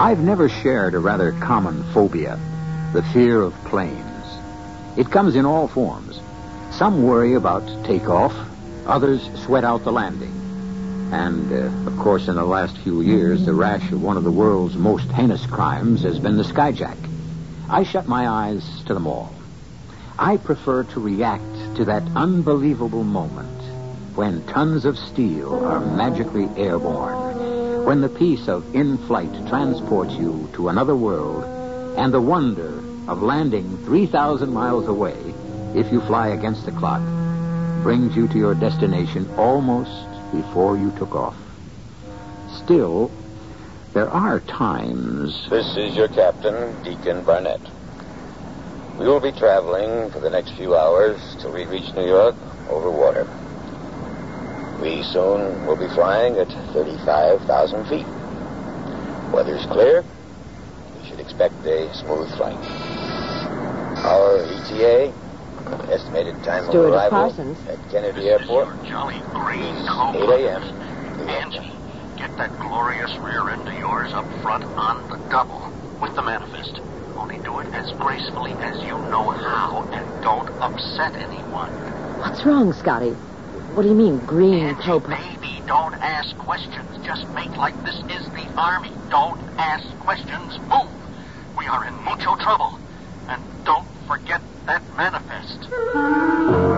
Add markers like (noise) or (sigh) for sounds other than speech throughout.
I've never shared a rather common phobia, the fear of planes. It comes in all forms. Some worry about takeoff, others sweat out the landing. And, uh, of course, in the last few years, the rash of one of the world's most heinous crimes has been the skyjack. I shut my eyes to them all. I prefer to react to that unbelievable moment when tons of steel are magically airborne, when the peace of in-flight transports you to another world, and the wonder of landing 3,000 miles away, if you fly against the clock, brings you to your destination almost before you took off. Still, there are times This is your captain, Deacon Barnett. We will be traveling for the next few hours till we reach New York over water. We soon will be flying at 35,000 feet. Weather's clear. We should expect a smooth flight. Our ETA, estimated time of arrival Parsons. at Kennedy Airport, Jolly green is 8 a.m. New Angie, get that glorious rear end of yours up front on the double with the manifest. Only do it as gracefully as you know how and don't upset anyone. What's wrong, Scotty? What do you mean, green Angie, cope? baby, don't ask questions. Just make like this is the army. Don't ask questions. Move. We are in mucho trouble. And don't forget that manifest.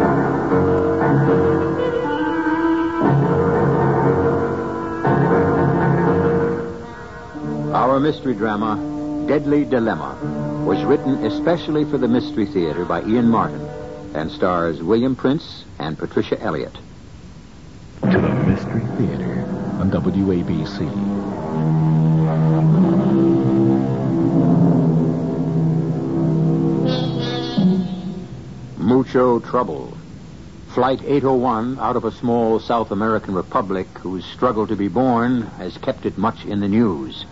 Our mystery drama, Deadly Dilemma, was written especially for the Mystery Theater by Ian Martin and stars William Prince and Patricia Elliott. Theater on WABC. Mucho Trouble. Flight 801 out of a small South American republic whose struggle to be born has kept it much in the news.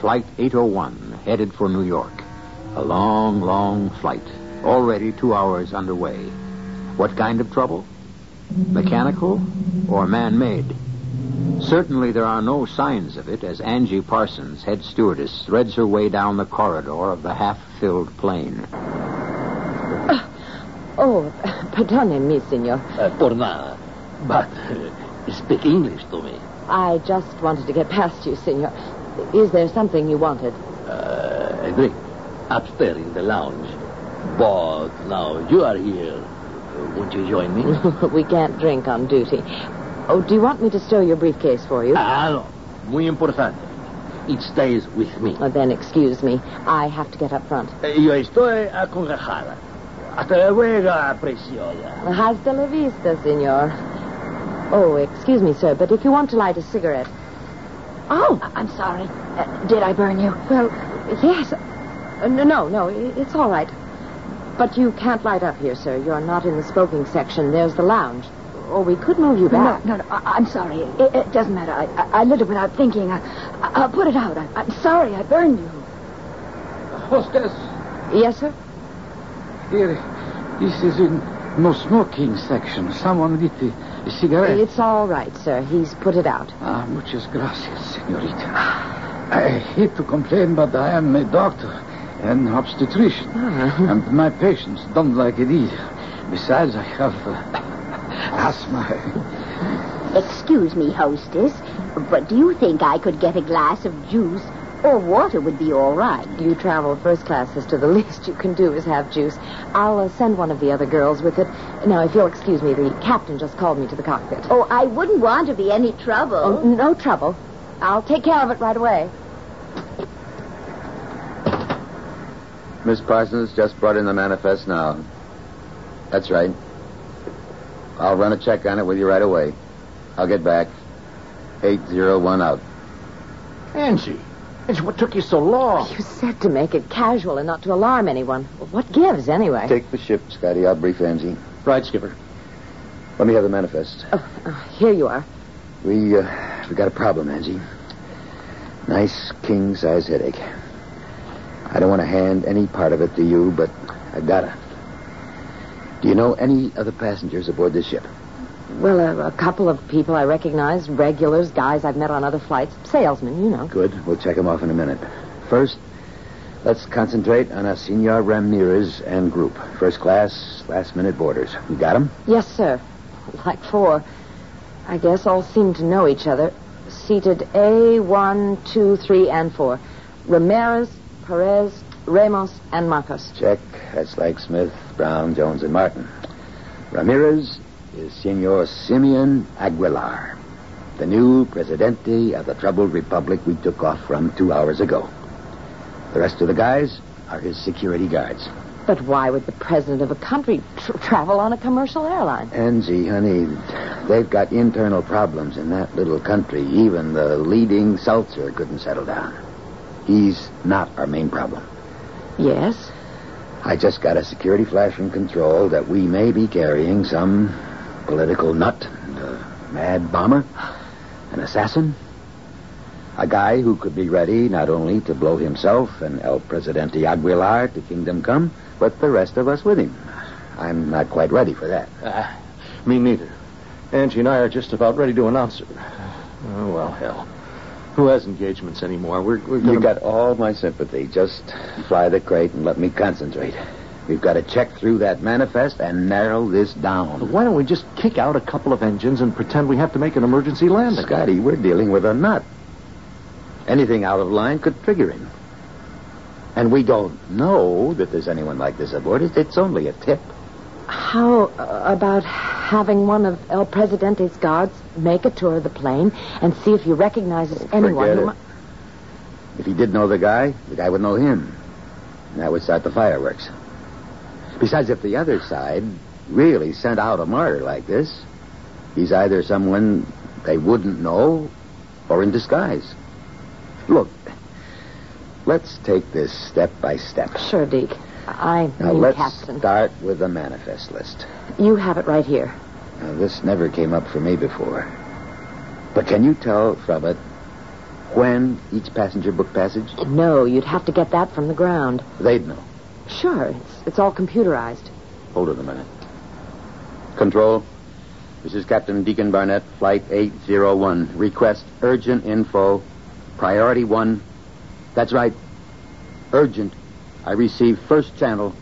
Flight 801 headed for New York. A long, long flight. Already two hours underway. What kind of trouble? Mechanical or man made? Certainly there are no signs of it as Angie Parsons, head stewardess, threads her way down the corridor of the half filled plane. Oh, (laughs) perdone-me, senor. Uh, por nada. But uh, speak English to me. I just wanted to get past you, senor. Is there something you wanted? Uh, a drink. Upstairs in the lounge. But now you are here. Uh, won't you join me? (laughs) we can't drink on duty. Oh, do you want me to stow your briefcase for you? ah, no. Muy importante. It stays with me. Well, then, excuse me. I have to get up front. Uh, yo estoy acongojada. Hasta luego, preciosa. Hasta la vista, senor. Oh, excuse me, sir, but if you want to light a cigarette. Oh, I'm sorry. Uh, did I burn you? well, yes. Uh, no, no, no, it's all right. But you can't light up here, sir. You're not in the smoking section. There's the lounge. Or we could move you back. No, no, no. I, I'm sorry. It, it doesn't matter. I, I, I lit it without thinking. I, I, I'll put it out. I, I'm sorry. I burned you. Hostess, Yes, sir? here, this is in no smoking section. Someone lit a, a cigarette. It's all right, sir. He's put it out. Ah, muchas gracias, senorita. I hate to complain, but I am a doctor and obstetrician, and my patients don't like it either. Besides, I have uh, asthma. Excuse me, hostess, but do you think I could get a glass of juice or water would be all right? You travel first class, sister. The (laughs) least you can do is have juice. I'll uh, send one of the other girls with it. Now, if you'll excuse me, the captain just called me to the cockpit. Oh, I wouldn't want to be any trouble. Oh, no trouble. I'll take care of it right away. Miss Parsons just brought in the manifest now. That's right. I'll run a check on it with you right away. I'll get back. 801 out. Angie. Angie, what took you so long? You said to make it casual and not to alarm anyone. What gives, anyway? Take the ship, Scotty. I'll brief Angie. Right, Skipper. Let me have the manifest. Oh, oh, here you are. We, uh, we got a problem, Angie. Nice king size headache. I don't want to hand any part of it to you, but I gotta. Do you know any other passengers aboard this ship? Well, a, a couple of people I recognize, regulars, guys I've met on other flights, salesmen, you know. Good. We'll check them off in a minute. First, let's concentrate on a Senor Ramirez and group. First class, last minute boarders. You got them? Yes, sir. Like four. I guess all seem to know each other. Seated A, one, two, three, and four. Ramirez, Perez, Ramos, and Marcos. Check. That's like Smith, Brown, Jones, and Martin. Ramirez is Senor Simeon Aguilar, the new Presidente of the troubled republic we took off from two hours ago. The rest of the guys are his security guards. But why would the president of a country tr- travel on a commercial airline? Angie, honey, they've got internal problems in that little country. Even the leading seltzer couldn't settle down. He's not our main problem. Yes? I just got a security flash from control that we may be carrying some political nut, a mad bomber, an assassin, a guy who could be ready not only to blow himself and El Presidente Aguilar to kingdom come, but the rest of us with him. I'm not quite ready for that. Uh, me neither. Angie and I are just about ready to announce it. Oh, well, hell. Who has engagements anymore? We're, we're gonna... You got all my sympathy. Just fly the crate and let me concentrate. We've got to check through that manifest and narrow this down. Why don't we just kick out a couple of engines and pretend we have to make an emergency landing? Scotty, we're dealing with a nut. Anything out of line could trigger him. And we don't know that there's anyone like this aboard. It's, it's only a tip. How about having one of El Presidente's guards make a tour of the plane and see if he recognizes anyone Forget who it. might... If he did know the guy, the guy would know him. And that would start the fireworks. Besides, if the other side really sent out a martyr like this, he's either someone they wouldn't know or in disguise. Look, let's take this step by step. Sure, Deke. I Now, let's Captain. start with the manifest list. You have it right here. Now, this never came up for me before. But can you tell from it when each passenger booked passage? No, you'd have to get that from the ground. They'd know. Sure, it's, it's all computerized. Hold it a minute. Control. This is Captain Deacon Barnett, Flight 801. Request urgent info. Priority one. That's right. Urgent. I received first channel.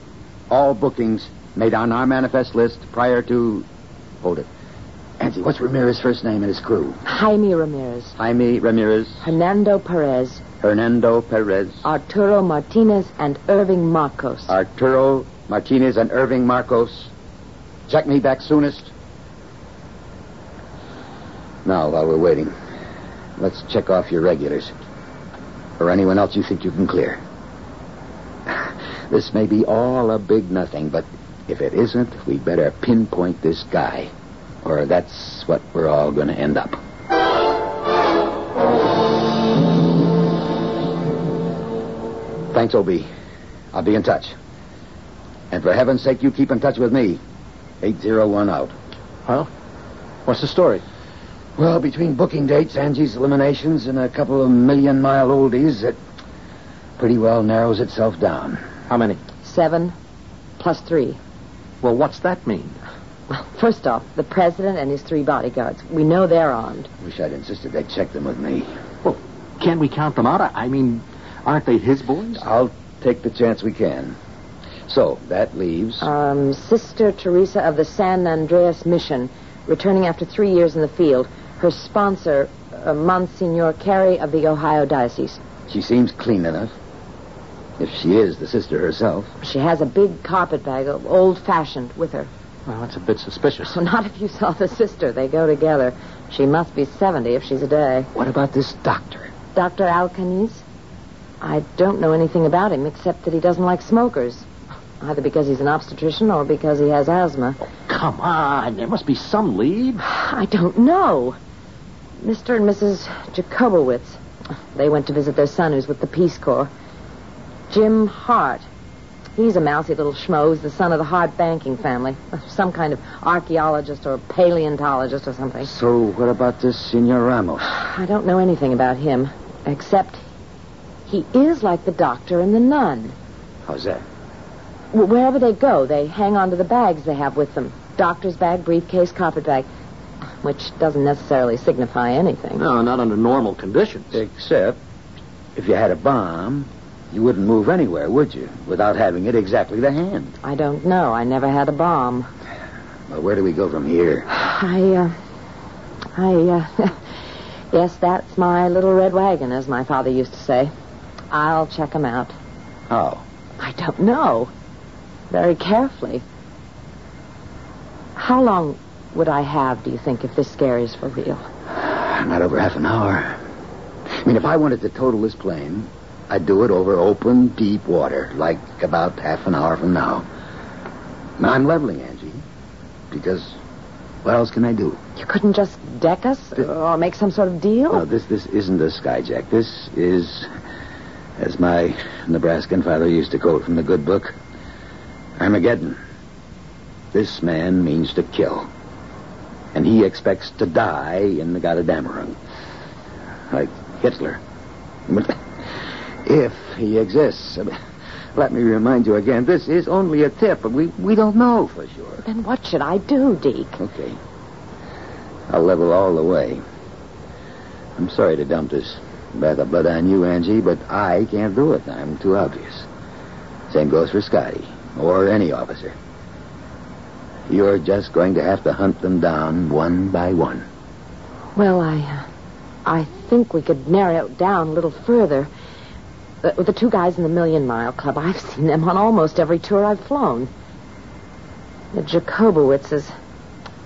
All bookings made on our manifest list prior to. Hold it. Angie, what's Ramirez's first name and his crew? Jaime Ramirez, Jaime Ramirez, Hernando Perez, Hernando Perez, Arturo Martinez, and Irving Marcos. Arturo Martinez, and Irving Marcos. Check me back soonest. Now, while we're waiting, let's check off your regulars. Or anyone else you think you can clear. (laughs) This may be all a big nothing, but if it isn't, we'd better pinpoint this guy. Or that's what we're all going to end up. Thanks, OB. I'll be in touch. And for heaven's sake, you keep in touch with me. 801 out. Well, what's the story? Well, between booking dates, Angie's eliminations, and a couple of million mile oldies, it pretty well narrows itself down. How many? Seven plus three. Well, what's that mean? Well, first off, the president and his three bodyguards. We know they're armed. Wish I'd insisted they check them with me. Well, can't we count them out? I, I mean, aren't they his boys? I'll take the chance we can. So, that leaves. Um, Sister Teresa of the San Andreas Mission, returning after three years in the field. Her sponsor, uh, Monsignor Carey of the Ohio Diocese. She seems clean enough. If she is the sister herself. She has a big carpet bag, old fashioned, with her. Well, that's a bit suspicious. So (laughs) not if you saw the sister. They go together. She must be 70 if she's a day. What about this doctor? Dr. Alcanis? I don't know anything about him except that he doesn't like smokers. Either because he's an obstetrician or because he has asthma. Oh, come on, there must be some lead. (sighs) I don't know. Mr. and Mrs. Jacobowitz. They went to visit their son, who's with the Peace Corps. Jim Hart. He's a mousy little schmo. He's the son of the Hart banking family. Some kind of archaeologist or paleontologist or something. So, what about this Senor Ramos? I don't know anything about him, except he is like the doctor and the nun. How's that? W- Wherever they go, they hang on to the bags they have with them. Doctor's bag, briefcase, carpet bag. Which doesn't necessarily signify anything. No, not under normal conditions. Except, if you had a bomb, you wouldn't move anywhere, would you? Without having it exactly to hand. I don't know. I never had a bomb. Well, where do we go from here? I, uh, I, uh, (laughs) yes, that's my little red wagon, as my father used to say. I'll check him out. How? I don't know. Very carefully. How long would I have, do you think, if this scare is for real? (sighs) Not over half an hour. I mean, if I wanted to total this plane, I'd do it over open, deep water, like about half an hour from now. Now, I'm leveling, Angie, because what else can I do? You couldn't just deck us or make some sort of deal? No, this this isn't a skyjack. This is, as my Nebraskan father used to quote from the good book, Armageddon. This man means to kill. And he expects to die in the Gotterdammerung. Like Hitler. (laughs) If he exists. Let me remind you again, this is only a tip, but we, we don't know for sure. Then what should I do, Deke? Okay. I'll level all the way. I'm sorry to dump this bath of blood on you, Angie, but I can't do it. I'm too obvious. Same goes for Scotty, or any officer. You're just going to have to hunt them down one by one. Well, I, uh, I think we could narrow it down a little further. The, the two guys in the Million Mile Club, I've seen them on almost every tour I've flown. The Jacobowitzes,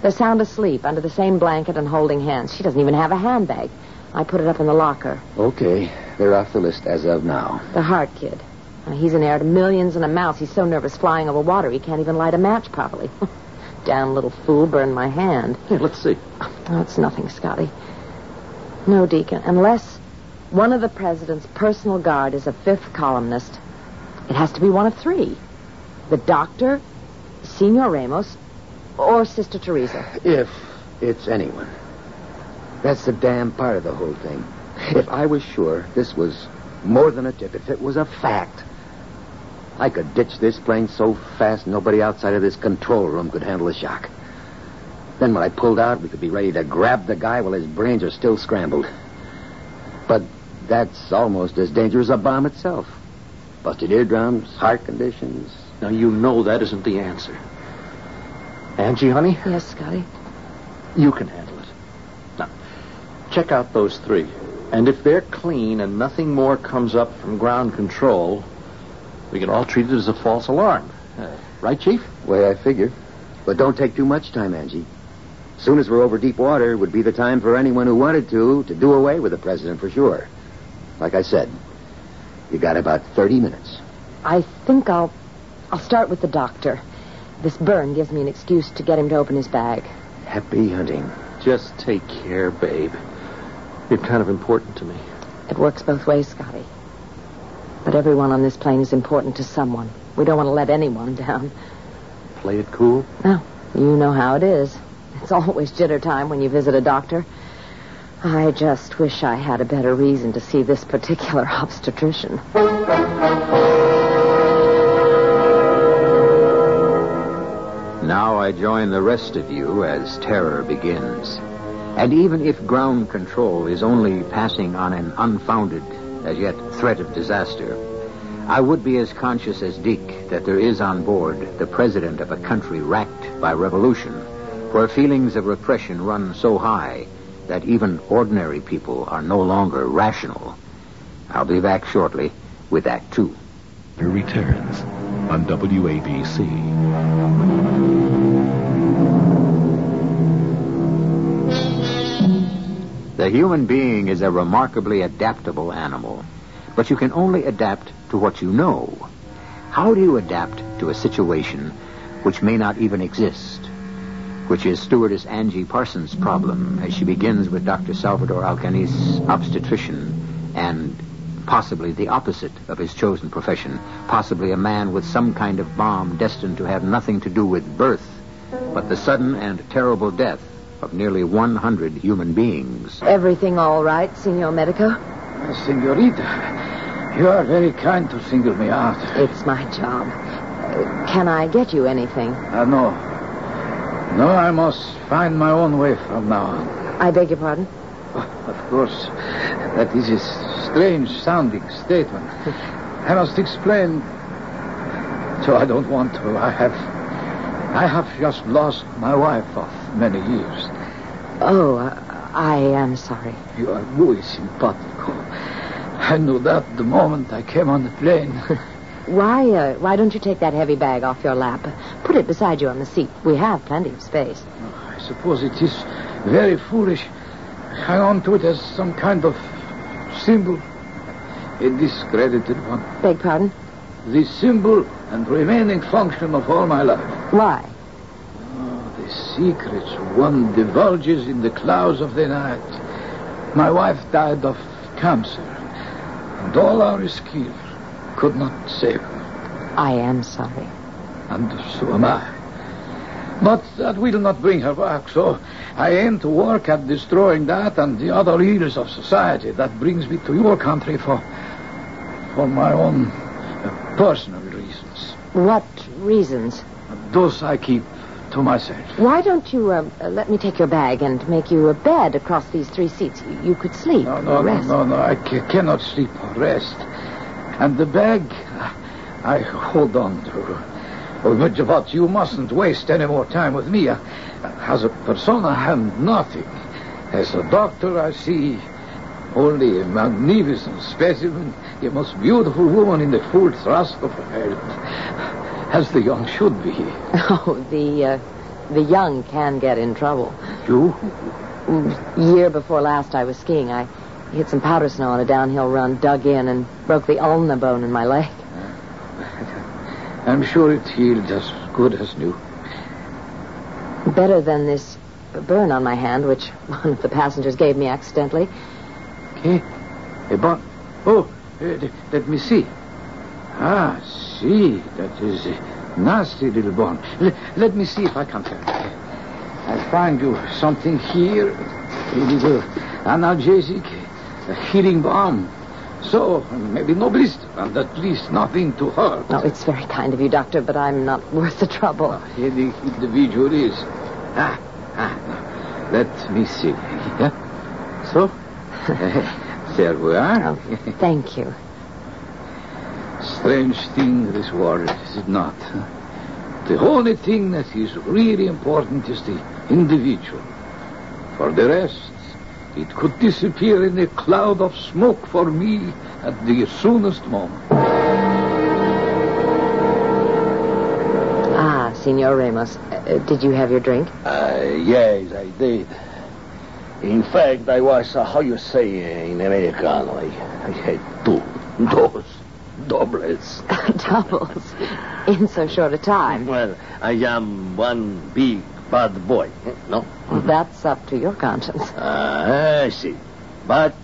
they're sound asleep under the same blanket and holding hands. She doesn't even have a handbag. I put it up in the locker. Okay, they're off the list as of now. The Hart kid. Uh, he's an heir to millions and a mouse. He's so nervous flying over water he can't even light a match properly. (laughs) Damn little fool burned my hand. Let's see. Oh, it's nothing, Scotty. No, Deacon, unless one of the president's personal guard is a fifth columnist, it has to be one of three. The doctor, Senor Ramos, or Sister Teresa. If it's anyone. That's the damn part of the whole thing. If I was sure this was more than a tip, if it was a fact, I could ditch this plane so fast nobody outside of this control room could handle the shock. Then when I pulled out, we could be ready to grab the guy while his brains are still scrambled. But that's almost as dangerous as a bomb itself. Busted eardrums, heart conditions. Now, you know that isn't the answer. Angie, honey, Yes, Scotty. you can handle it. Now, check out those three. And if they're clean and nothing more comes up from ground control, we can all treat it as a false alarm. Uh, right, Chief? Way I figure. But don't take too much time, Angie. Soon as we're over deep water would be the time for anyone who wanted to to do away with the president for sure. Like I said, you got about 30 minutes. I think I'll I'll start with the doctor. This burn gives me an excuse to get him to open his bag. Happy hunting. Just take care, babe. You're kind of important to me. It works both ways, Scotty. But everyone on this plane is important to someone. We don't want to let anyone down. Play it cool. Well, you know how it is. It's (laughs) always jitter time when you visit a doctor. I just wish I had a better reason to see this particular (laughs) obstetrician. Now I join the rest of you as terror begins. And even if ground control is only passing on an unfounded, as yet, threat of disaster, I would be as conscious as Deke that there is on board the president of a country racked by revolution, where feelings of repression run so high that even ordinary people are no longer rational. I'll be back shortly with Act Two. returns on WABC. The human being is a remarkably adaptable animal, but you can only adapt to what you know. How do you adapt to a situation which may not even exist? Which is stewardess Angie Parsons' problem as she begins with Dr. Salvador Alcanis, obstetrician, and possibly the opposite of his chosen profession, possibly a man with some kind of bomb destined to have nothing to do with birth, but the sudden and terrible death of nearly 100 human beings. Everything all right, Senor Medico? Senorita, you are very kind to single me out. It's my job. Uh, Can I get you anything? Uh, no. No, I must find my own way from now on. I beg your pardon? Of course, that is a strange sounding statement. (laughs) I must explain. So I don't want to. I have. I have just lost my wife of many years. Oh, uh, I am sorry. You are muy simpatico. I knew that the moment I came on the plane. (laughs) Why, uh, why don't you take that heavy bag off your lap? Put it beside you on the seat. We have plenty of space. I suppose it is very foolish. Hang on to it as some kind of symbol. A discredited one. Beg pardon? The symbol and remaining function of all my life. Why? Oh, the secrets one divulges in the clouds of the night. My wife died of cancer, and all our skill could not save her, I am sorry. and so am I. But that will not bring her back, so I aim to work at destroying that and the other evils of society. That brings me to your country for, for my own uh, personal reasons. What reasons? Those I keep to myself. Why don't you uh, uh, let me take your bag and make you a bed across these three seats? You, could sleep No, no, no, rest. no, no. I ca- cannot sleep or rest. And the bag, I hold on to. But, you mustn't waste any more time with me. As a persona, I am nothing. As a doctor, I see only a magnificent specimen, a most beautiful woman in the full thrust of her health, as the young should be. (laughs) Oh, the uh, the young can get in trouble. You? Year before last, I was skiing. I hit some powder snow on a downhill run, dug in, and broke the ulna bone in my leg. (laughs) I'm sure it healed as good as new. Better than this burn on my hand, which one of the passengers gave me accidentally. Okay. A bon. Oh, uh, let- me see. Ah, see. That is a nasty little bone. Let, let me see if I can it. I'll find you something here. A little analgesic, a healing balm. So, maybe no blister, and at least nothing to hurt. No, it's very kind of you, Doctor, but I'm not worth the trouble. Here the individual is. Ah, ah. Let me see. Yeah? So, (laughs) there we are. Oh, thank you. Strange thing, this world, is it not? The only thing that is really important is the individual. For the rest, it could disappear in a cloud of smoke for me at the soonest moment. Ah, Senor Ramos, uh, did you have your drink? Uh, yes, I did. In fact, I was, uh, how you say uh, in Americano, I, I had two, (laughs) dos, doblets. (laughs) Doubles in so short a time. Well, I am one big bad boy, eh, no? That's up to your conscience. Ah, I see. But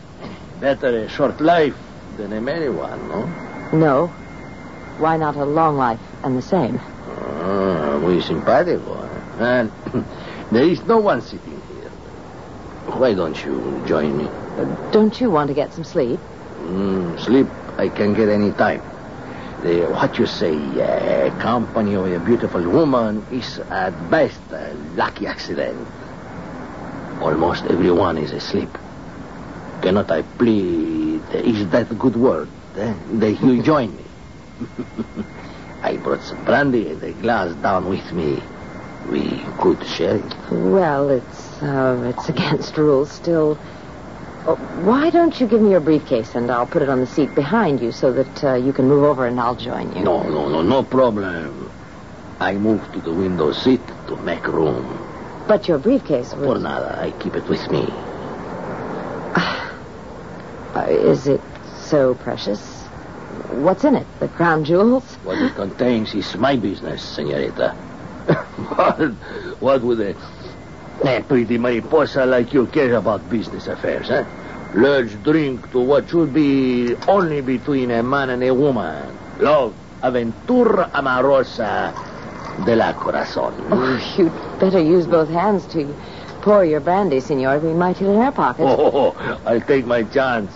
better a short life than a merry one, no? No. Why not a long life and the same? Muy simpático. eh? And (clears throat) there is no one sitting here. Why don't you join me? Don't you want to get some sleep? Mm, sleep I can get any time. The, what you say, uh, company of a beautiful woman is at best a lucky accident. Almost everyone is asleep. Cannot I plead? Is that a good word? Eh? That (laughs) you join me. I brought some brandy and a glass down with me. We could share it. Well, it's uh, it's against rules still. Oh, why don't you give me your briefcase and I'll put it on the seat behind you so that uh, you can move over and I'll join you. No, no, no, no problem. I moved to the window seat to make room. But your briefcase was. nada, I keep it with me. Uh, is it so precious? What's in it? The crown jewels? What it contains is my business, senorita. (laughs) what, what would a Eh, pretty mariposa like you care about business affairs, eh? Let's drink to what should be only between a man and a woman. Love, aventura amorosa de la corazon. Oh, you'd better use both hands to pour your brandy, senor. We might hit an air pocket. Oh, oh, oh, I'll take my chance.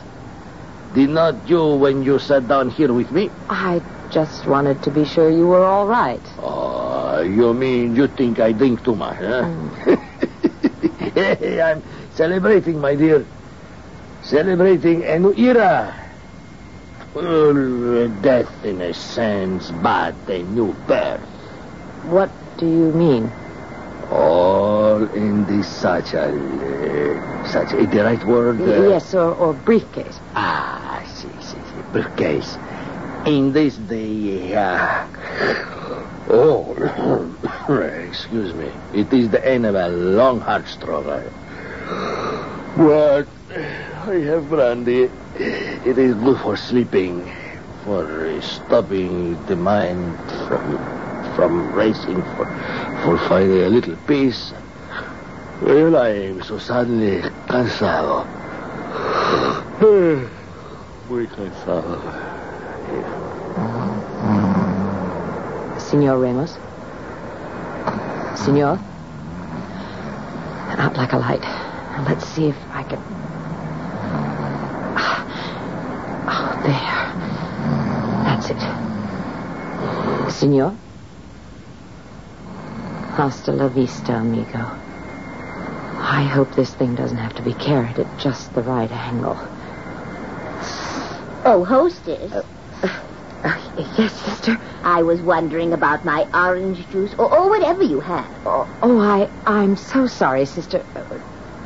Did not you when you sat down here with me? I just wanted to be sure you were all right. Oh, you mean you think I drink too much, huh? hey, I'm celebrating, my dear. Celebrating a new era. Well, death, in a sense, but a new birth. What do you mean? All in this such a... Uh, such a... the right word? Y- yes, or, or briefcase. Ah, see, see, see. Briefcase. In this day... Uh, oh, (coughs) excuse me. It is the end of a long, hard struggle. But I have brandy. It is good for sleeping, for stopping the mind from from racing, for for finding a little peace. Well, I am so sadly cansado. (sighs) Muy cansado. Mm-hmm. Senor Ramos? Senor? Out like a light. Let's see if I can. Ah. Oh, there. That's it. Senor? Hasta la vista, amigo. I hope this thing doesn't have to be carried at just the right angle. Oh, hostess. Uh, yes, sister. I was wondering about my orange juice or, or whatever you have. Oh, oh, I, I'm so sorry, sister. Uh,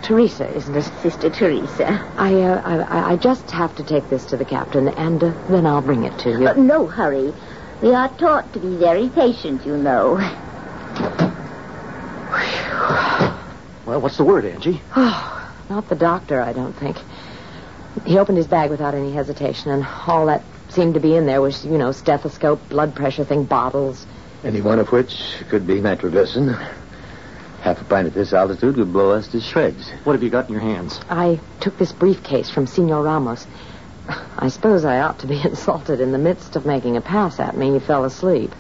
Teresa, isn't it? Sister Teresa. I, uh, I, I just have to take this to the captain, and uh, then I'll bring it to you. Uh, no hurry. We are taught to be very patient, you know. Well, what's the word, Angie? Oh, not the doctor, I don't think. He opened his bag without any hesitation, and all that seemed to be in there was, you know, stethoscope, blood pressure thing, bottles. Any one of which could be nitroglycerin. Half a pint at this altitude would blow us to shreds. What have you got in your hands? I took this briefcase from Senor Ramos. I suppose I ought to be (laughs) insulted. In the midst of making a pass at me, he fell asleep.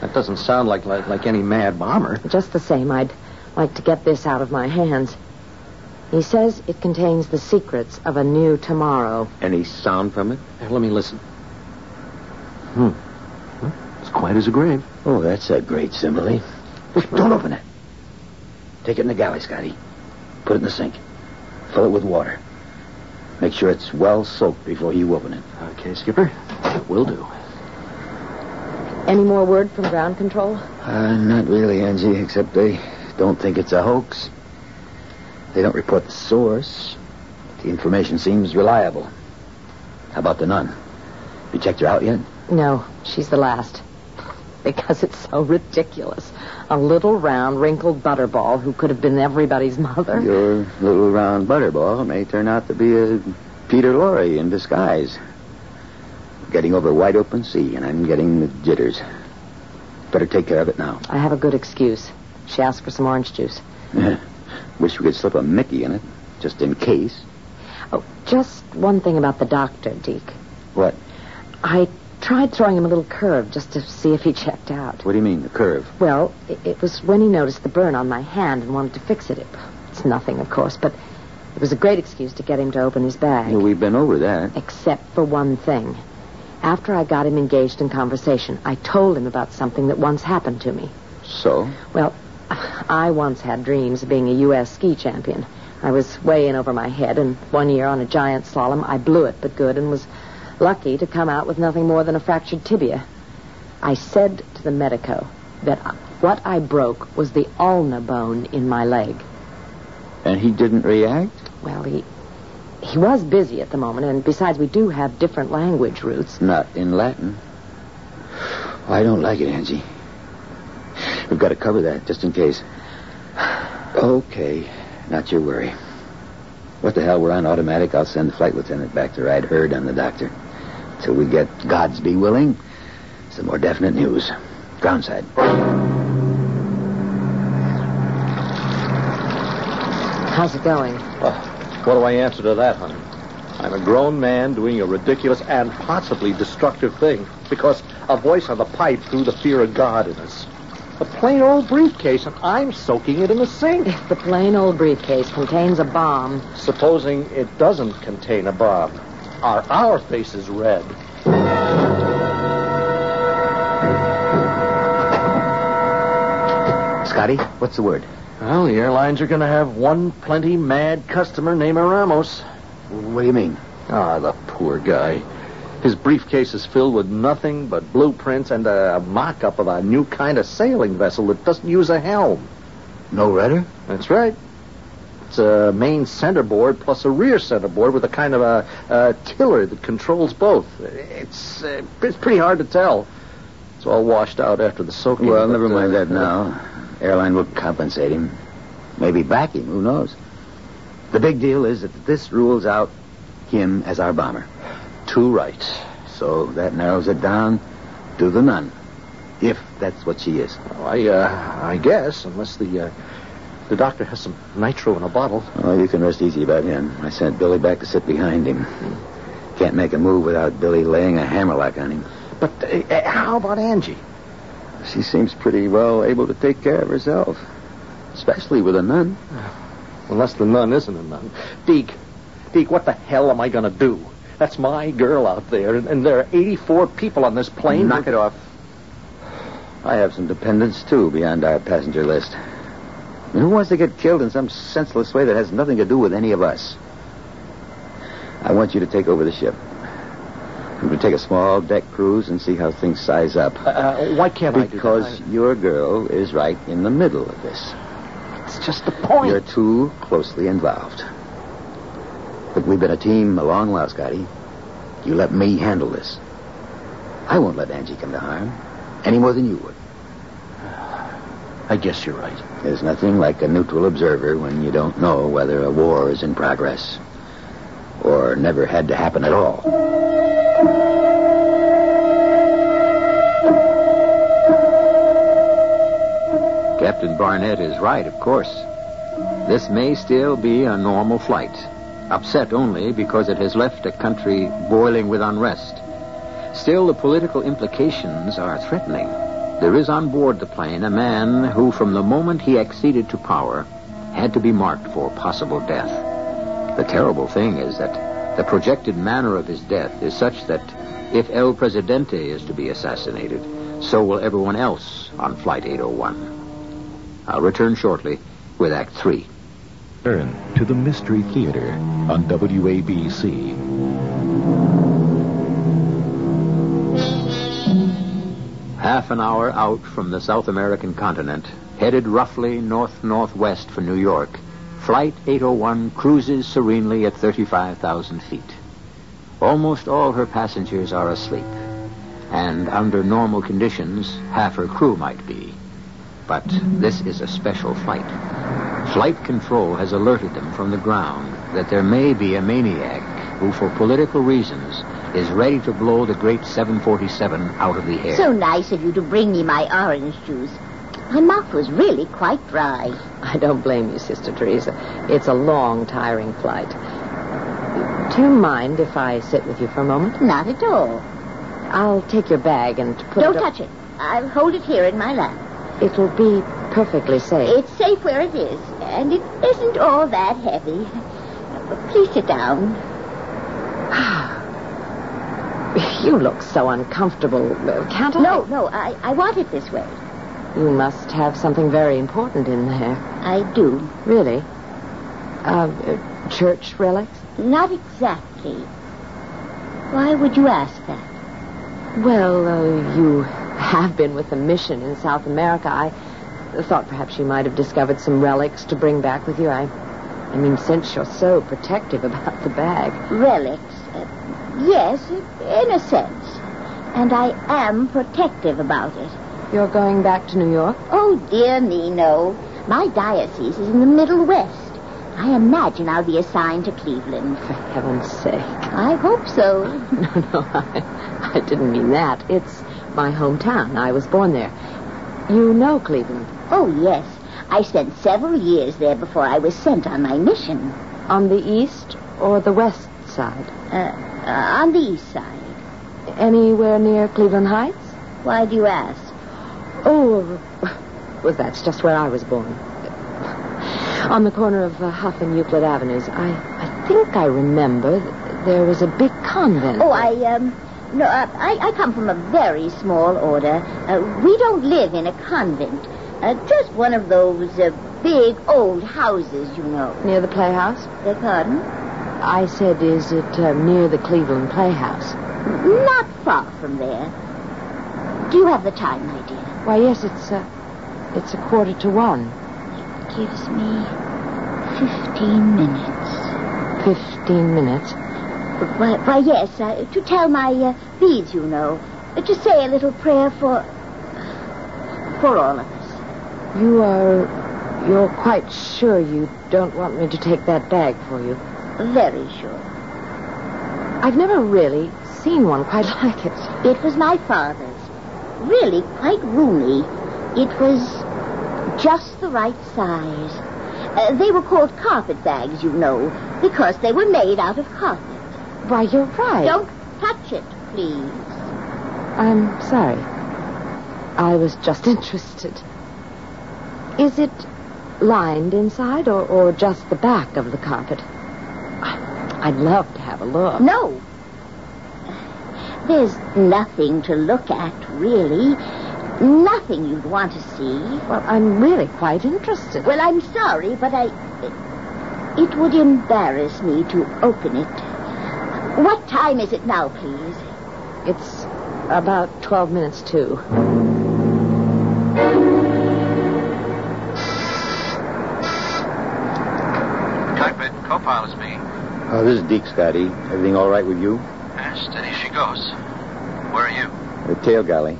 That doesn't sound like, like like any mad bomber. Just the same, I'd like to get this out of my hands. He says it contains the secrets of a new tomorrow. Any sound from it? Let me listen. Hmm. Hmm. It's quiet as a grave. Oh, that's a great simile. Don't open it. Take it in the galley, Scotty. Put it in the sink. Fill it with water. Make sure it's well soaked before you open it. Okay, Skipper. Will do. Any more word from ground control? Uh, not really, Angie, except they don't think it's a hoax. They don't report the source. The information seems reliable. How about the nun? You checked her out yet? No, she's the last. Because it's so ridiculous. A little round, wrinkled butterball who could have been everybody's mother. Your little round butterball may turn out to be a Peter Lorre in disguise. Getting over a wide open sea, and I'm getting the jitters. Better take care of it now. I have a good excuse. She asked for some orange juice. (laughs) Wish we could slip a Mickey in it, just in case. Oh, just one thing about the doctor, Deke. What? I tried throwing him a little curve just to see if he checked out. What do you mean, the curve? Well, it, it was when he noticed the burn on my hand and wanted to fix it. it. It's nothing, of course, but it was a great excuse to get him to open his bag. Well, we've been over that. Except for one thing. After I got him engaged in conversation, I told him about something that once happened to me. So? Well, I once had dreams of being a U.S. ski champion. I was way in over my head, and one year on a giant slalom, I blew it but good and was lucky to come out with nothing more than a fractured tibia. I said to the medico that what I broke was the ulna bone in my leg. And he didn't react? Well, he he was busy at the moment, and besides, we do have different language roots. Not in Latin. I don't like it, Angie. We've got to cover that, just in case. Okay, not your worry. What the hell, we're on automatic. I'll send the flight lieutenant back to ride herd on the doctor. Till we get, God's be willing, some more definite news. Groundside. How's it going? Well, what do I answer to that, honey? I'm a grown man doing a ridiculous and possibly destructive thing because a voice on the pipe threw the fear of God in us. A plain old briefcase, and I'm soaking it in the sink. If the plain old briefcase contains a bomb, Supposing it doesn't contain a bomb, are our faces red? Scotty, what's the word? Well, the airlines are going to have one plenty mad customer named Ramos. What do you mean? Ah, the poor guy. His briefcase is filled with nothing but blueprints and a mock-up of a new kind of sailing vessel that doesn't use a helm. No rudder? That's right. It's a main centerboard plus a rear centerboard with a kind of a, a tiller that controls both. It's uh, it's pretty hard to tell. It's all washed out after the soaking. Well, but, never mind uh, that now. Airline will compensate him. Maybe back him, who knows? The big deal is that this rules out him as our bomber. Too right. So that narrows it down to the nun. If that's what she is. Well, I uh, I guess unless the uh, the doctor has some nitro in a bottle. Oh, you can rest easy about him. I sent Billy back to sit behind him. Can't make a move without Billy laying a hammerlock on him. But uh, uh, how about Angie? She seems pretty well able to take care of herself. Especially with a nun. Unless the nun isn't a nun. Deke, Deke, what the hell am I going to do? That's my girl out there, and, and there are 84 people on this plane. Knock it off. I have some dependents, too, beyond our passenger list. And who wants to get killed in some senseless way that has nothing to do with any of us? I want you to take over the ship. We're going to take a small deck cruise and see how things size up. Uh, uh, why can't I? Because your girl is right in the middle of this. It's just the point. You're too closely involved. But we've been a team a long while, Scotty. You let me handle this. I won't let Angie come to harm. Any more than you would. I guess you're right. There's nothing like a neutral observer when you don't know whether a war is in progress or never had to happen at all. Captain Barnett is right, of course. This may still be a normal flight, upset only because it has left a country boiling with unrest. Still, the political implications are threatening. There is on board the plane a man who, from the moment he acceded to power, had to be marked for possible death. The terrible thing is that the projected manner of his death is such that if El Presidente is to be assassinated, so will everyone else on Flight 801. I'll return shortly with Act Three. Turn to the Mystery Theater on WABC. Half an hour out from the South American continent, headed roughly north-northwest for New York, Flight 801 cruises serenely at 35,000 feet. Almost all her passengers are asleep, and under normal conditions, half her crew might be. But this is a special flight. Flight control has alerted them from the ground that there may be a maniac who, for political reasons, is ready to blow the great 747 out of the air. So nice of you to bring me my orange juice. My mouth was really quite dry. I don't blame you, Sister Teresa. It's a long, tiring flight. Do you mind if I sit with you for a moment? Not at all. I'll take your bag and put it. Don't it up- touch it. I'll hold it here in my lap. It'll be perfectly safe. It's safe where it is, and it isn't all that heavy. Please sit down. You look so uncomfortable. Uh, Can't I? No, no, I, I want it this way. You must have something very important in there. I do. Really? Uh, uh, church relics? Not exactly. Why would you ask that? Well, uh, you have been with a mission in South America. I thought perhaps you might have discovered some relics to bring back with you. I, I mean, since you're so protective (laughs) about the bag. Relics? Yes, in a sense. And I am protective about it. You're going back to New York? Oh, dear me, no. My diocese is in the Middle West. I imagine I'll be assigned to Cleveland. For heaven's sake. I hope so. (laughs) No, no, I, I didn't mean that. It's my hometown. I was born there. You know Cleveland. Oh, yes. I spent several years there before I was sent on my mission. On the east or the west side? side? Uh, uh, on the east side. Anywhere near Cleveland Heights? Why do you ask? Oh, well, that's just where I was born. On the corner of uh, Hough and Euclid Avenues. I, I think I remember there was a big convent. Oh, I, um, no, uh, I, I come from a very small order. Uh, we don't live in a convent. Uh, just one of those uh, big old houses, you know. Near the Playhouse? Beg pardon? I said, is it uh, near the Cleveland Playhouse? Not far from there. Do you have the time, my dear? Why, yes, it's, uh, it's a quarter to one. It gives me fifteen minutes. Fifteen minutes? Why, why yes, uh, to tell my uh, beads, you know. Uh, to say a little prayer for... for all of us. You are... you're quite sure you don't want me to take that bag for you? Very sure. I've never really seen one quite (laughs) like it. It was my father's. Really quite roomy. It was just the right size. Uh, they were called carpet bags, you know, because they were made out of carpet. Why, you're right. Don't touch it, please. I'm sorry. I was just (laughs) interested. Is it lined inside or, or just the back of the carpet? I'd love to have a look. No. There's nothing to look at, really. Nothing you'd want to see. Well, I'm really quite interested. Well, I'm sorry, but I. It would embarrass me to open it. What time is it now, please? It's about 12 minutes to. Cockpit, co-pilot speaking. Oh, this is Deke, Scotty. Everything all right with you? Yeah, steady she goes. Where are you? The tail galley.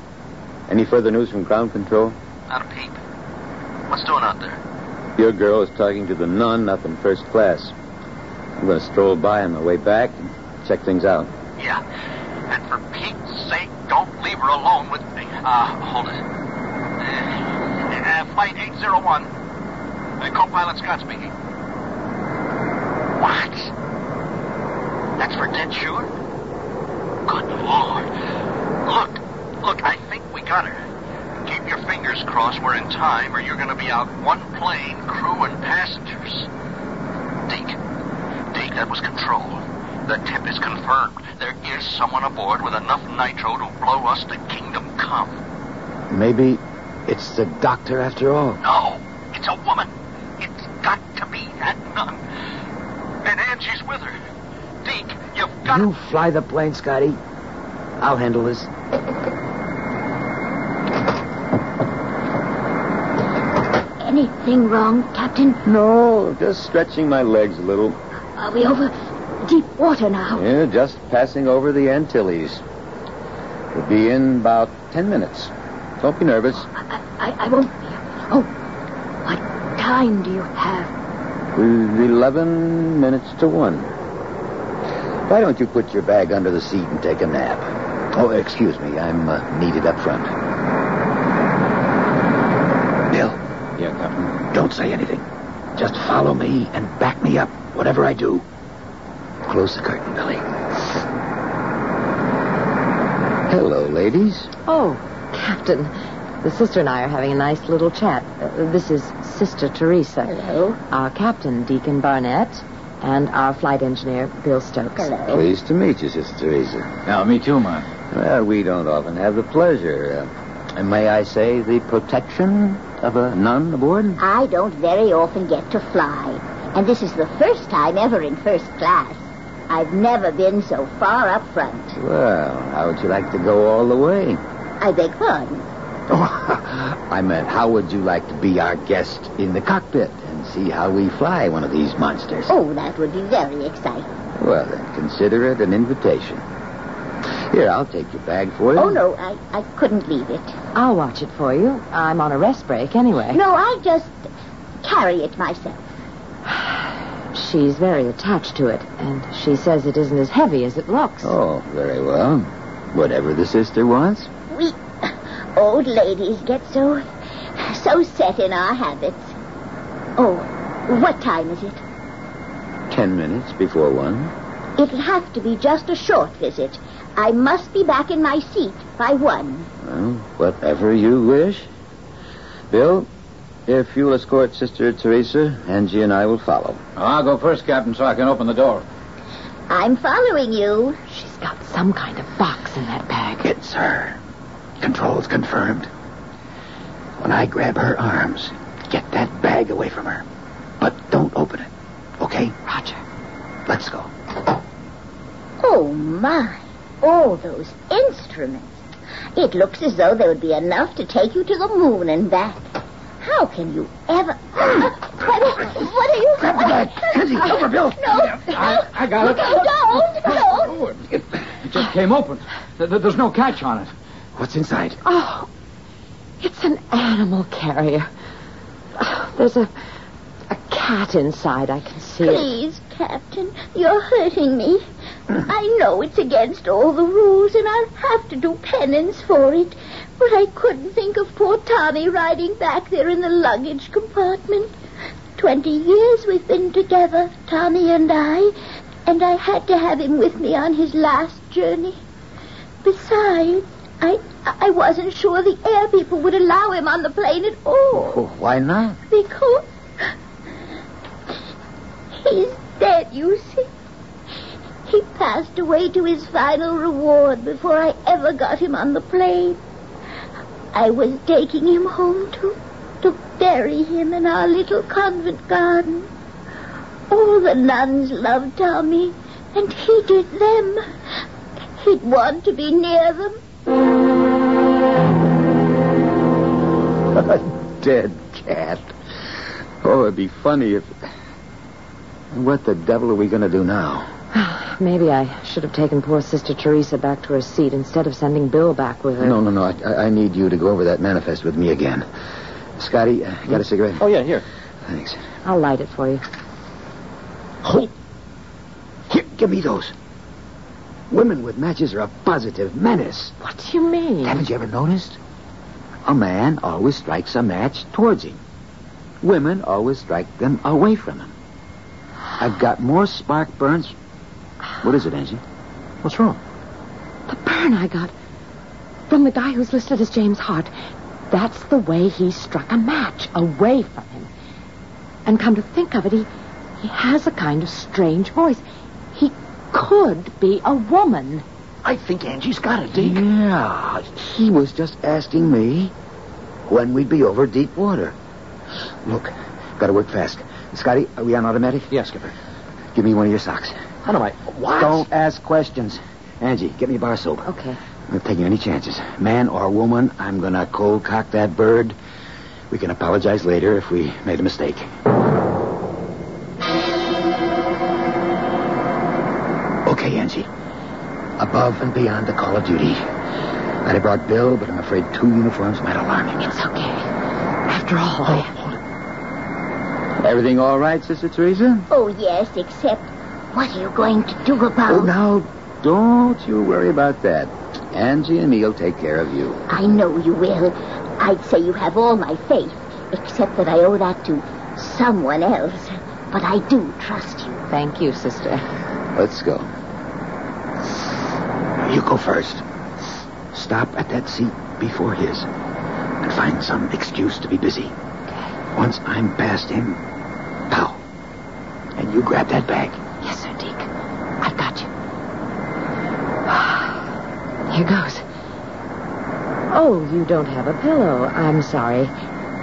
Any further news from ground control? Not a peep. What's doing out there? Your girl is talking to the nun up in first class. I'm going to stroll by on my way back and check things out. Yeah. And for Pete's sake, don't leave her alone with me. Ah, uh, hold it. Uh, flight 801. Uh, co-pilot Scott speaking. What? For dead sure? Good Lord. Look, look, I think we got her. Keep your fingers crossed we're in time or you're going to be out one plane, crew and passengers. Deke, Deke, that was control. The tip is confirmed. There is someone aboard with enough nitro to blow us to kingdom come. Maybe it's the doctor after all. No, it's a woman. It's got to be that nun. And Angie's with her. Deke, you've got You fly the plane, Scotty. I'll handle this. Anything wrong, Captain? No, just stretching my legs a little. Are we over deep water now? Yeah, just passing over the Antilles. We'll be in about ten minutes. Don't be nervous. I, I, I won't. be. Oh, what time do you have? Eleven minutes to one. Why don't you put your bag under the seat and take a nap? Oh, excuse me. I'm uh, needed up front. Bill, Yeah, Captain. don't say anything. Just follow me and back me up, whatever I do. Close the curtain, Billy. Hello, ladies. Oh, Captain. The sister and I are having a nice little chat. Uh, this is Sister Teresa. Hello. Our captain, Deacon Barnett, and our flight engineer, Bill Stokes. Hello. Pleased to meet you, Sister Teresa. Yeah, me too, man. Well, we don't often have the pleasure, uh, and may I say, the protection of a nun aboard? I don't very often get to fly. And this is the first time ever in first class. I've never been so far up front. Well, how would you like to go all the way? I beg pardon. Oh, (laughs) I meant, how would you like to be our guest in the cockpit and see how we fly one of these monsters? Oh, that would be very exciting. Well, then, consider it an invitation. Here, I'll take your bag for you. Oh, no, I, I couldn't leave it. I'll watch it for you. I'm on a rest break anyway. No, I'll just carry it myself. (sighs) She's very attached to it, and she says it isn't as heavy as it looks. Oh, very well. Whatever the sister wants. We old ladies get so so set in our habits. Oh, what time is it? Ten minutes before one. It'll have to be just a short visit. I must be back in my seat by one. Well, whatever you wish. Bill, if you'll escort Sister Teresa, Angie and I will follow. I'll go first, Captain, so I can open the door. I'm following you. She's got some kind of box in that bag. It's her. Control's confirmed. When I grab her arms, get that bag away from her. But don't open it. Okay? Roger. Let's go. Oh, my. All those instruments. It looks as though there would be enough to take you to the moon and back. How can you ever... (gasps) what, what are you... Grab the bag. Kenzie, over, Bill. No. I, I got it. Don't, don't. It, it just came open. Th- th- There's no catch on it. What's inside? Oh, it's an animal carrier. There's a a cat inside. I can see it. Please, Captain, you're hurting me. (sighs) I know it's against all the rules, and I'll have to do penance for it. But I couldn't think of poor Tommy riding back there in the luggage compartment. Twenty years we've been together, Tommy and I, and I had to have him with me on his last journey. Besides, I I wasn't sure the air people would allow him on the plane at all. Oh, why not? Because he's dead, you see. He passed away to his final reward before I ever got him on the plane. I was taking him home to to bury him in our little convent garden. All the nuns loved Tommy, and he did them. He'd want to be near them. A (laughs) dead cat. Oh, it'd be funny if. What the devil are we going to do now? (sighs) Maybe I should have taken poor Sister Teresa back to her seat instead of sending Bill back with her. No, no, no. I- I, I need you to go over that manifest with me again. Scotty, uh, got a cigarette? Oh, yeah, here. Thanks. I'll light it for you. Hold. Here, give me those. Women with matches are a positive menace. What do you mean? Haven't you ever noticed? A man always strikes a match towards him. Women always strike them away from him. I've got more spark burns. What is it, Angie? What's wrong? The burn I got from the guy who's listed as James Hart. That's the way he struck a match away from him. And come to think of it, he, he has a kind of strange voice. He could be a woman. I think Angie's got it, Deke. Yeah, he was just asking me when we'd be over deep water. Look, gotta work fast. Scotty, are we on automatic? Yes, Skipper. Give me one of your socks. How do I... What? Don't ask questions. Angie, get me a bar soap. Okay. I'm not taking any chances. Man or woman, I'm gonna cold cock that bird. We can apologize later if we made a mistake. Above and beyond the call of duty. I'd have brought Bill, but I'm afraid two uniforms might alarm him. It's okay. After all, Oh, I... hold it. Everything all right, Sister Teresa? Oh, yes, except what are you going to do about... Oh, now, don't you worry about that. Angie and me'll take care of you. I know you will. I'd say you have all my faith, except that I owe that to someone else. But I do trust you. Thank you, sister. Let's go. You go first. Stop at that seat before his and find some excuse to be busy. Once I'm past him, pow. And you grab that bag. Yes, sir, Deke. I've got you. (sighs) Here goes. Oh, you don't have a pillow. I'm sorry.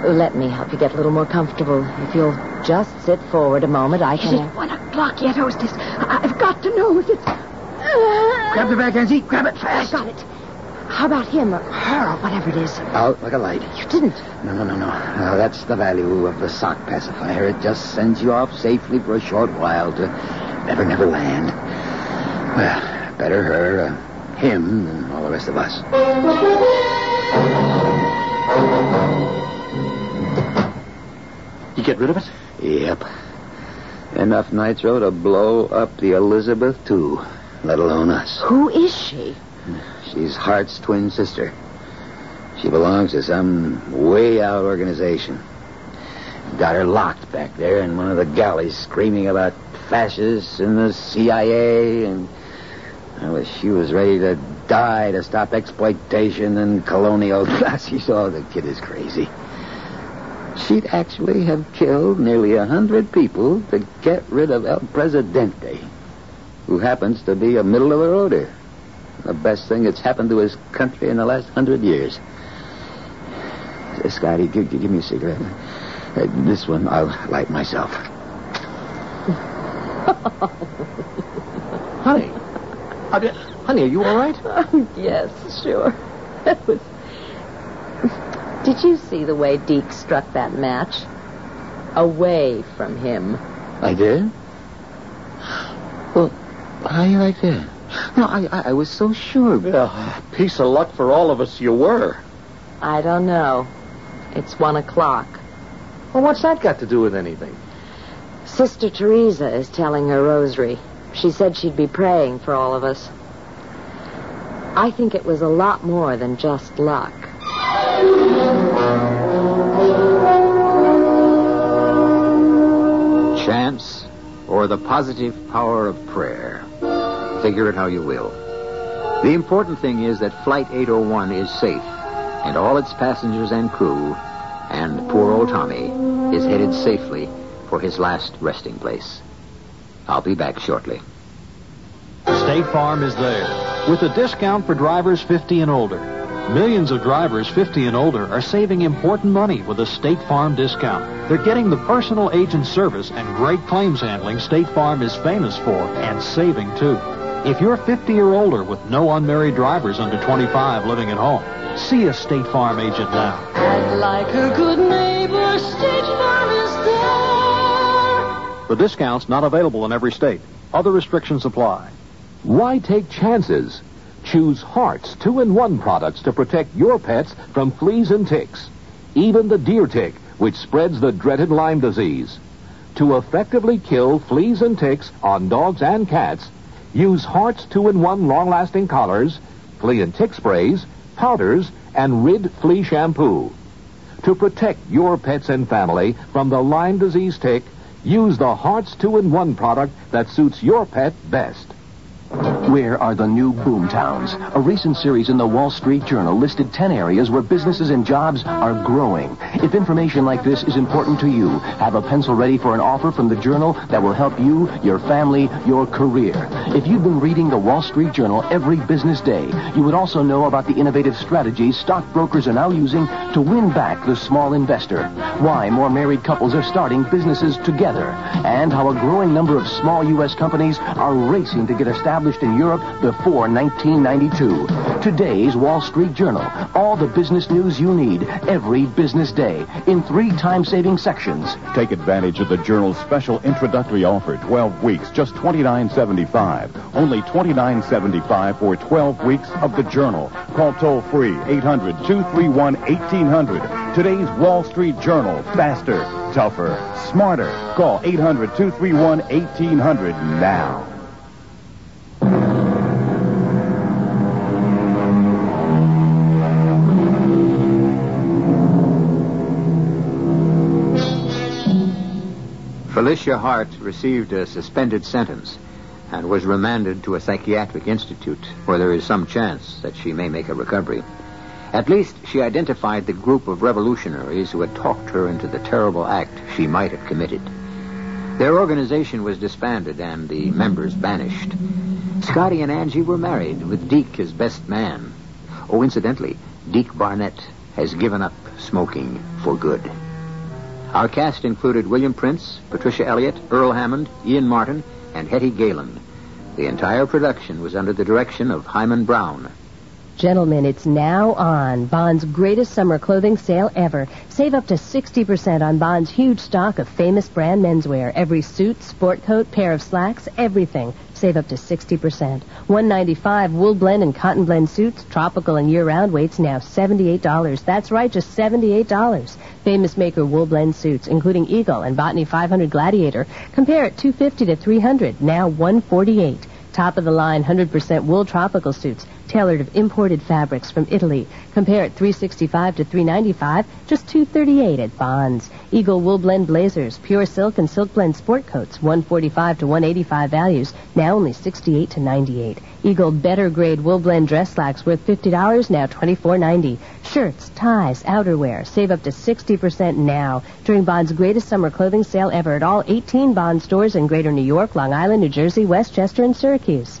Let me help you get a little more comfortable. If you'll just sit forward a moment, I Is can. it one o'clock yet, hostess? I've got to know if it's... (sighs) Ah! Grab the bag, Angie. Grab it I fast. got it. How about him or her or whatever it is? Out like a light. You didn't. No, no, no, no. No, that's the value of the sock pacifier. It just sends you off safely for a short while to never, never land. Well, better her, uh, him, than all the rest of us. You get rid of it? Yep. Enough nitro to blow up the Elizabeth, too, let alone us. Who is she? She's Hart's twin sister. She belongs to some way out organization. got her locked back there in one of the galleys, screaming about fascists and the CIA, and well, she was ready to die to stop exploitation and colonial (laughs) classes. Oh, the kid is crazy. She'd actually have killed nearly a hundred people to get rid of El Presidente, who happens to be a middle of the roader. The best thing that's happened to his country in the last hundred years. Scotty, give, give me a cigarette. Uh, this one I'll light myself. (laughs) honey. Uh, honey, are you all right? yes, sure. That was. Did you see the way Deke struck that match? Away from him. I did? Well, how you like that? No, I, I, I was so sure. Yeah, piece of luck for all of us you were. I don't know. It's one o'clock. Well, what's that got to do with anything? Sister Teresa is telling her rosary. She said she'd be praying for all of us. I think it was a lot more than just luck. Chance or the positive power of prayer. Figure it how you will. The important thing is that Flight 801 is safe, and all its passengers and crew, and poor old Tommy, is headed safely for his last resting place. I'll be back shortly. State Farm is there with a discount for drivers 50 and older. Millions of drivers 50 and older are saving important money with a State Farm discount. They're getting the personal agent service and great claims handling State Farm is famous for and saving too. If you're 50 or older with no unmarried drivers under 25 living at home, see a State Farm agent now. And like a good neighbor, State Farm is there. The discount's not available in every state. Other restrictions apply. Why take chances? Choose Hartz 2-in-1 products to protect your pets from fleas and ticks. Even the deer tick, which spreads the dreaded Lyme disease. To effectively kill fleas and ticks on dogs and cats, use Hartz 2-in-1 long-lasting collars, flea and tick sprays, powders, and Rid flea shampoo. To protect your pets and family from the Lyme disease tick, use the Hartz 2-in-1 product that suits your pet best. Where are the new boomtowns? A recent series in the Wall Street Journal listed 10 areas where businesses and jobs are growing. If information like this is important to you, have a pencil ready for an offer from the Journal that will help you, your family, your career. If you've been reading the Wall Street Journal every business day, you would also know about the innovative strategies stockbrokers are now using to win back the small investor. Why more married couples are starting businesses together. And how a growing number of small U.S. companies are racing to get established in Europe before 1992. Today's Wall Street Journal. All the business news you need every business day in three time-saving sections. Take advantage of the Journal's special introductory offer, 12 weeks, just $29.75. Only $29.75 for 12 weeks of the Journal. Call toll-free 800-231-1800. Today's Wall Street Journal. Faster, tougher, smarter. Call 800-231-1800 now. Felicia Hart received a suspended sentence and was remanded to a psychiatric institute where there is some chance that she may make a recovery. At least she identified the group of revolutionaries who had talked her into the terrible act she might have committed. Their organization was disbanded and the members banished. Scotty and Angie were married, with Deke as best man. Oh, incidentally, Deke Barnett has given up smoking for good. Our cast included William Prince, Patricia Elliott, Earl Hammond, Ian Martin, and Hetty Galen. The entire production was under the direction of Himan Brown. Gentlemen, it's now on. Bond's greatest summer clothing sale ever. Save up to 60% on Bond's huge stock of famous brand menswear. Every suit, sport coat, pair of slacks, everything. Save up to 60%. 195 wool blend and cotton blend suits, tropical and year-round weights now $78. That's right, just $78. Famous maker wool blend suits, including Eagle and Botany 500 Gladiator. Compare at 250 to 300, now 148. Top of the line 100% wool tropical suits, tailored of imported fabrics from Italy. Compare at 365 to 395, just 238 at Bonds. Eagle wool blend blazers, pure silk and silk blend sport coats, 145 to 185 values, now only 68 to 98. Eagle better grade wool blend dress slacks worth $50, now 24.90. Shirts, ties, outerwear, save up to 60% now during Bond's greatest summer clothing sale ever at all 18 Bond stores in Greater New York, Long Island, New Jersey, Westchester, and Syracuse.